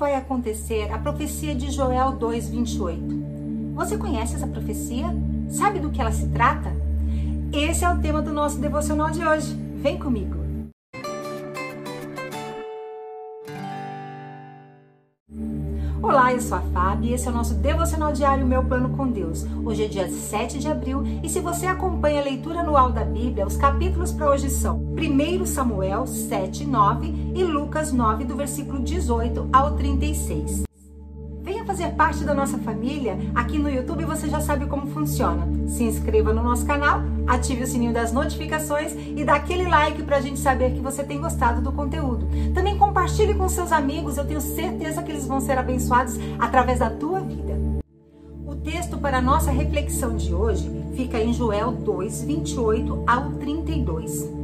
vai acontecer a profecia de Joel 2:28. Você conhece essa profecia? Sabe do que ela se trata? Esse é o tema do nosso devocional de hoje. Vem comigo. Olá, eu sou a Fábio e esse é o nosso devocional diário Meu Plano com Deus. Hoje é dia 7 de abril e se você acompanha a leitura anual da Bíblia, os capítulos para hoje são 1 Samuel 7, 9 e Lucas 9, do versículo 18 ao 36 fazer parte da nossa família, aqui no YouTube você já sabe como funciona. Se inscreva no nosso canal, ative o sininho das notificações e dá aquele like para a gente saber que você tem gostado do conteúdo. Também compartilhe com seus amigos, eu tenho certeza que eles vão ser abençoados através da tua vida. O texto para a nossa reflexão de hoje fica em Joel 2, 28 ao 32.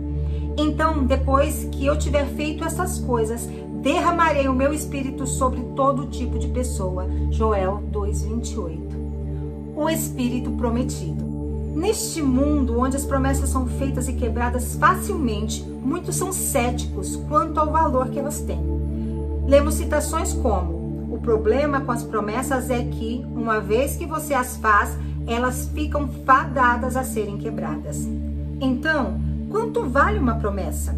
Então, depois que eu tiver feito essas coisas, derramarei o meu espírito sobre todo tipo de pessoa. Joel 2:28. O espírito prometido. Neste mundo onde as promessas são feitas e quebradas facilmente, muitos são céticos quanto ao valor que elas têm. Lemos citações como: O problema com as promessas é que, uma vez que você as faz, elas ficam fadadas a serem quebradas. Então, quanto vale uma promessa?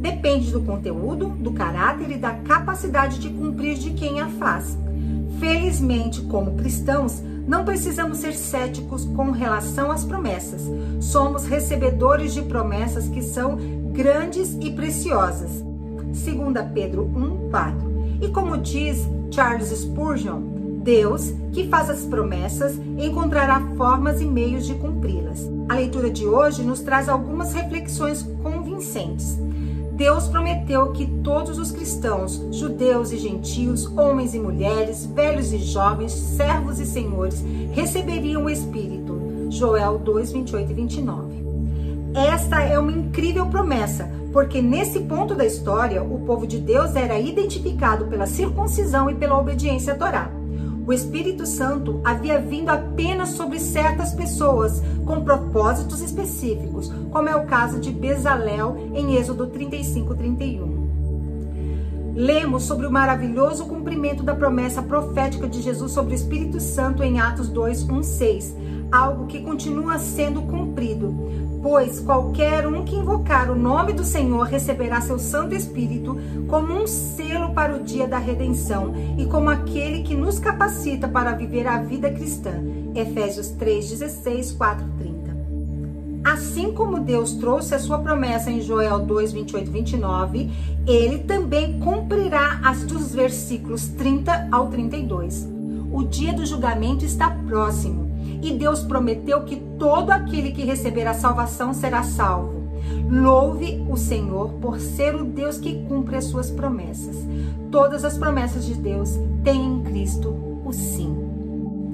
Depende do conteúdo, do caráter e da capacidade de cumprir de quem a faz. Felizmente, como cristãos, não precisamos ser céticos com relação às promessas. Somos recebedores de promessas que são grandes e preciosas. 2 Pedro 1:4. E como diz Charles Spurgeon, Deus, que faz as promessas, encontrará formas e meios de cumpri-las. A leitura de hoje nos traz algumas reflexões convincentes. Deus prometeu que todos os cristãos, judeus e gentios, homens e mulheres, velhos e jovens, servos e senhores, receberiam o Espírito. Joel 2, 28 e 29. Esta é uma incrível promessa, porque nesse ponto da história, o povo de Deus era identificado pela circuncisão e pela obediência à Torá. O Espírito Santo havia vindo apenas sobre certas pessoas, com propósitos específicos, como é o caso de Bezalel em Êxodo 35, 31. Lemos sobre o maravilhoso cumprimento da promessa profética de Jesus sobre o Espírito Santo em Atos 2, 1, 6, algo que continua sendo cumprido Pois qualquer um que invocar o nome do Senhor receberá seu Santo Espírito como um selo para o dia da redenção e como aquele que nos capacita para viver a vida cristã. Efésios 3:16, 4, 30. Assim como Deus trouxe a sua promessa em Joel 2, 28 29, ele também cumprirá as dos versículos 30 ao 32. O dia do julgamento está próximo e Deus prometeu que todo aquele que receber a salvação será salvo. Louve o Senhor por ser o Deus que cumpre as suas promessas. Todas as promessas de Deus têm em Cristo o sim.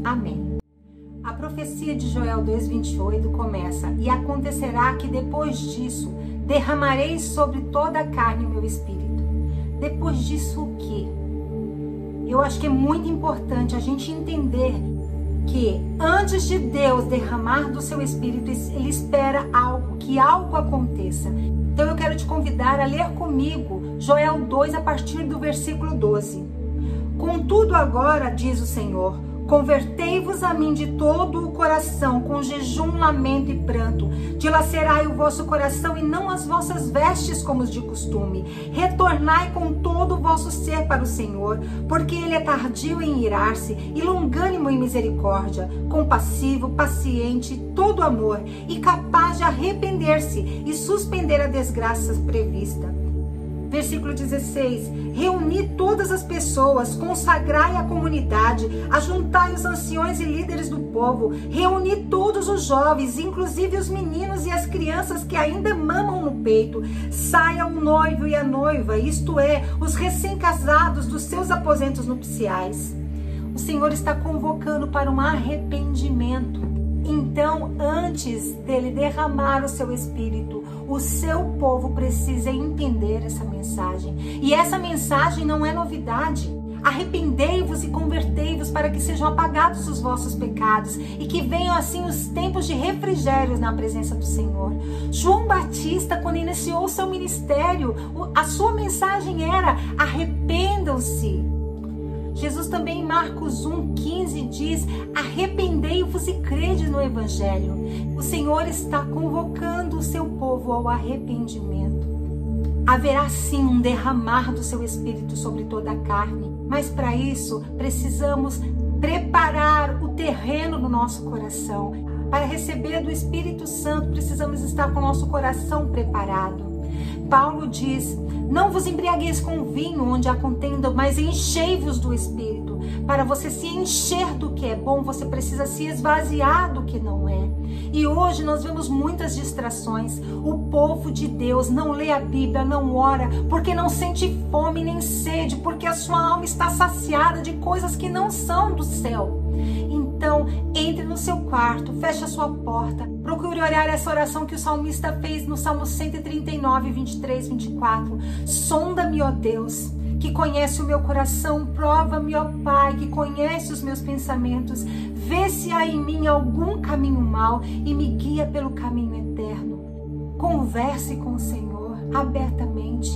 Amém. A profecia de Joel 2:28 começa: "E acontecerá que depois disso derramarei sobre toda a carne o meu espírito". Depois disso o quê? Eu acho que é muito importante a gente entender que antes de Deus derramar do seu espírito, ele espera algo, que algo aconteça. Então eu quero te convidar a ler comigo Joel 2 a partir do versículo 12. Contudo agora, diz o Senhor, Convertei-vos a mim de todo o coração, com jejum, lamento e pranto. Dilacerai o vosso coração e não as vossas vestes, como de costume. Retornai com todo o vosso ser para o Senhor, porque ele é tardio em irar-se e longânimo em misericórdia, compassivo, paciente, todo amor e capaz de arrepender-se e suspender a desgraça prevista. Versículo 16: Reuni todas as pessoas, consagrai a comunidade, ajuntai os anciões e líderes do povo, reuni todos os jovens, inclusive os meninos e as crianças que ainda mamam no peito. Saia o noivo e a noiva, isto é, os recém-casados dos seus aposentos nupciais. O Senhor está convocando para um arrependimento. Então, antes dele derramar o seu espírito, o seu povo precisa entender essa mensagem. E essa mensagem não é novidade. Arrependei-vos e convertei-vos para que sejam apagados os vossos pecados e que venham assim os tempos de refrigério na presença do Senhor. João Batista, quando iniciou seu ministério, a sua mensagem era: arrependam-se. Jesus também em Marcos 1,15 diz: Arrependei-vos e crede no Evangelho. O Senhor está convocando o seu povo ao arrependimento. Haverá sim um derramar do seu Espírito sobre toda a carne, mas para isso precisamos preparar o terreno do nosso coração. Para receber do Espírito Santo, precisamos estar com o nosso coração preparado. Paulo diz: Não vos embriagueis com vinho, onde há contenda, mas enchei-vos do Espírito. Para você se encher do que é bom, você precisa se esvaziar do que não é. E hoje nós vemos muitas distrações. O povo de Deus não lê a Bíblia, não ora, porque não sente fome nem sede, porque a sua alma está saciada de coisas que não são do céu. Então, entre no seu quarto, feche a sua porta, procure orar essa oração que o salmista fez no Salmo 139, 23, 24. Sonda-me, ó Deus, que conhece o meu coração, prova-me, ó Pai, que conhece os meus pensamentos, vê se há em mim algum caminho mau e me guia pelo caminho eterno. Converse com o Senhor abertamente.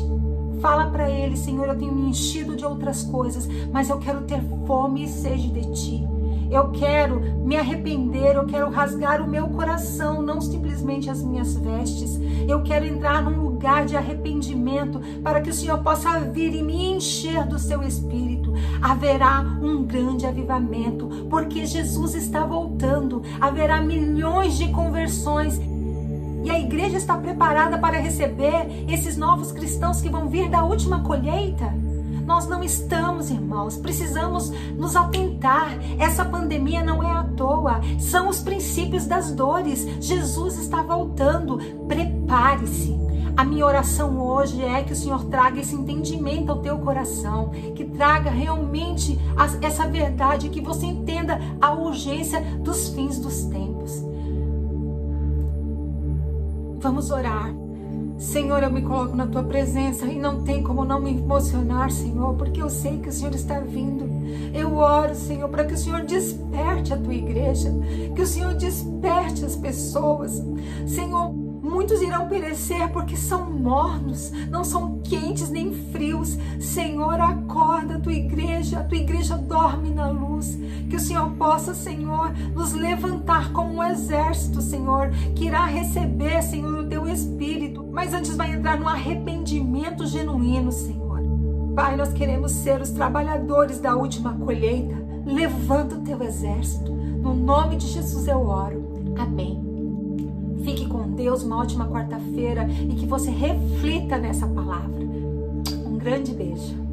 Fala para ele, Senhor, eu tenho me enchido de outras coisas, mas eu quero ter fome e sede de ti. Eu quero me arrepender, eu quero rasgar o meu coração, não simplesmente as minhas vestes. Eu quero entrar num lugar de arrependimento para que o Senhor possa vir e me encher do seu espírito. Haverá um grande avivamento, porque Jesus está voltando. Haverá milhões de conversões e a igreja está preparada para receber esses novos cristãos que vão vir da última colheita? Nós não estamos, irmãos. Precisamos nos atentar. Essa pandemia não é à toa. São os princípios das dores. Jesus está voltando. Prepare-se. A minha oração hoje é que o Senhor traga esse entendimento ao teu coração, que traga realmente essa verdade, que você entenda a urgência dos fins dos tempos. Vamos orar. Senhor, eu me coloco na tua presença e não tem como não me emocionar, Senhor, porque eu sei que o Senhor está vindo. Eu oro, Senhor, para que o Senhor desperte a tua igreja, que o Senhor desperte as pessoas. Senhor, Muitos irão perecer porque são mornos, não são quentes nem frios. Senhor, acorda a tua igreja, a tua igreja dorme na luz. Que o Senhor possa, Senhor, nos levantar como um exército, Senhor, que irá receber, Senhor, o teu espírito. Mas antes vai entrar no arrependimento genuíno, Senhor. Pai, nós queremos ser os trabalhadores da última colheita. Levanta o teu exército. No nome de Jesus eu oro. Amém. Fique com Deus, uma ótima quarta-feira e que você reflita nessa palavra. Um grande beijo.